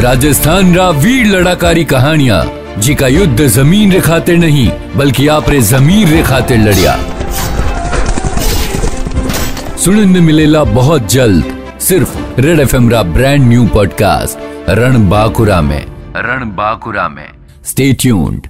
राजस्थान रा वीर लड़ाकारी कहानियाँ, जिका युद्ध ज़मीन रे खातिर नहीं, बल्कि आपरे ज़मीन रे खातिर लड़िया। सुनने मिलेला बहुत जल्द, सिर्फ़ रेड एफ़ रा ब्रांड न्यू पॉडकास्ट, रण बाकुरा में, रण बाकुरा में। Stay tuned